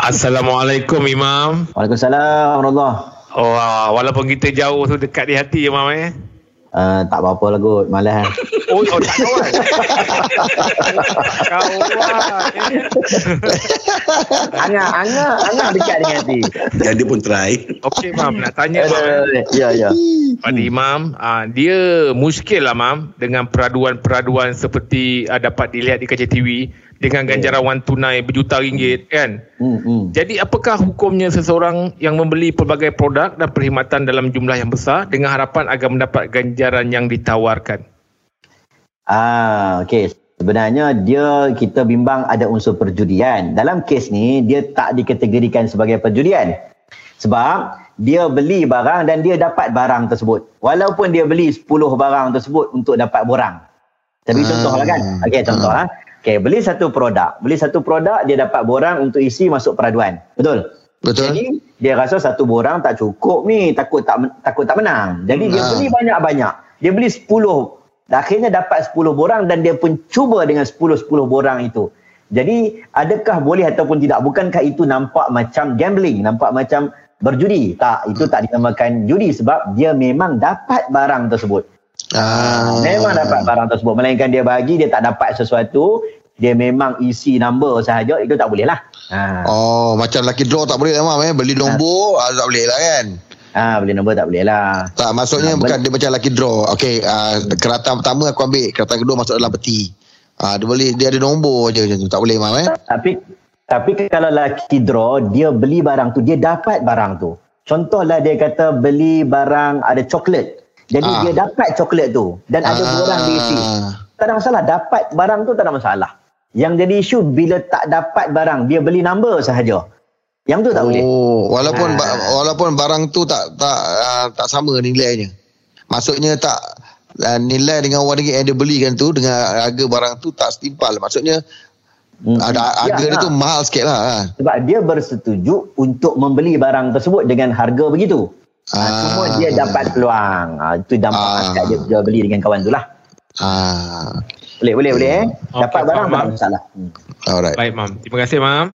Assalamualaikum Imam. Waalaikumsalam warahmatullahi. Oh, ah, walaupun kita jauh tu dekat di hati Imam eh. Uh, tak apa-apa lah kot, malas. Oh, oh tak kawan. kawan. eh. Angah, Angah, Angah dekat dengan hati. Dia pun try. Okey Mam, nak tanya Mam. eh. Ya, ya. Pada Imam, ah, dia muskil lah Mam dengan peraduan-peraduan seperti ah, dapat dilihat di kaca TV dengan ganjaran wang tunai berjuta ringgit kan. Hmm, hmm. Jadi apakah hukumnya seseorang yang membeli pelbagai produk dan perkhidmatan dalam jumlah yang besar dengan harapan agar mendapat ganjaran yang ditawarkan? Ah, okey. Sebenarnya dia kita bimbang ada unsur perjudian. Dalam kes ni dia tak dikategorikan sebagai perjudian. Sebab dia beli barang dan dia dapat barang tersebut. Walaupun dia beli 10 barang tersebut untuk dapat borang. Tapi Ah. contohlah kan. Okey, contohlah. Okey, beli satu produk. Beli satu produk dia dapat borang untuk isi masuk peraduan. Betul? Betul. Jadi dia rasa satu borang tak cukup ni, takut tak takut tak menang. Jadi dia Ah. beli banyak-banyak. Dia beli 10. Akhirnya dapat 10 borang dan dia pun cuba dengan 10-10 borang itu. Jadi adakah boleh ataupun tidak? Bukankah itu nampak macam gambling, nampak macam berjudi? Tak, itu tak dinamakan judi sebab dia memang dapat barang tersebut. Ah. Memang dapat barang tersebut. Melainkan dia bagi, dia tak dapat sesuatu, dia memang isi number sahaja, itu tak boleh lah. Ha. Oh, macam lucky draw tak boleh lah, Mam. Eh? Beli nombor, ah, tak boleh lah kan? Ha, beli nombor tak boleh lah. Tak, maksudnya Ah, bukan dia macam lucky draw. Okey, uh, keratan pertama aku ambil, keratan kedua masuk dalam peti. Ah, dia boleh dia ada nombor je macam tu. Tak boleh, Mam eh? Tapi tapi kalau lucky draw, dia beli barang tu, dia dapat barang tu. Contohlah dia kata beli barang ada coklat. Jadi Ah. dia dapat coklat tu dan ada Ah. borang diisi. Tak ada masalah, dapat barang tu tak ada masalah. Yang jadi isu bila tak dapat barang, dia beli number sahaja. Yang tu tak boleh. Oh, walaupun Ah. ba- walaupun barang tu tak tak uh, tak sama nilainya. Maksudnya tak uh, nilai dengan wang yang dia belikan tu dengan harga barang tu tak setimpal. Maksudnya Hmm. ada harga Ya, dia ya. tu mahal sikit lah. Ha. Sebab dia bersetuju untuk membeli barang tersebut dengan harga begitu. Ah. Ah. Cuma dia dapat peluang. Ah, itu dampak Ah. akad dia jual beli dengan kawan tu lah. Ah. Boleh, boleh, boleh. Eh. Okey, Dapat barang faham, tak masalah. Hmm. Alright. Baik Mam. Terima kasih Mam.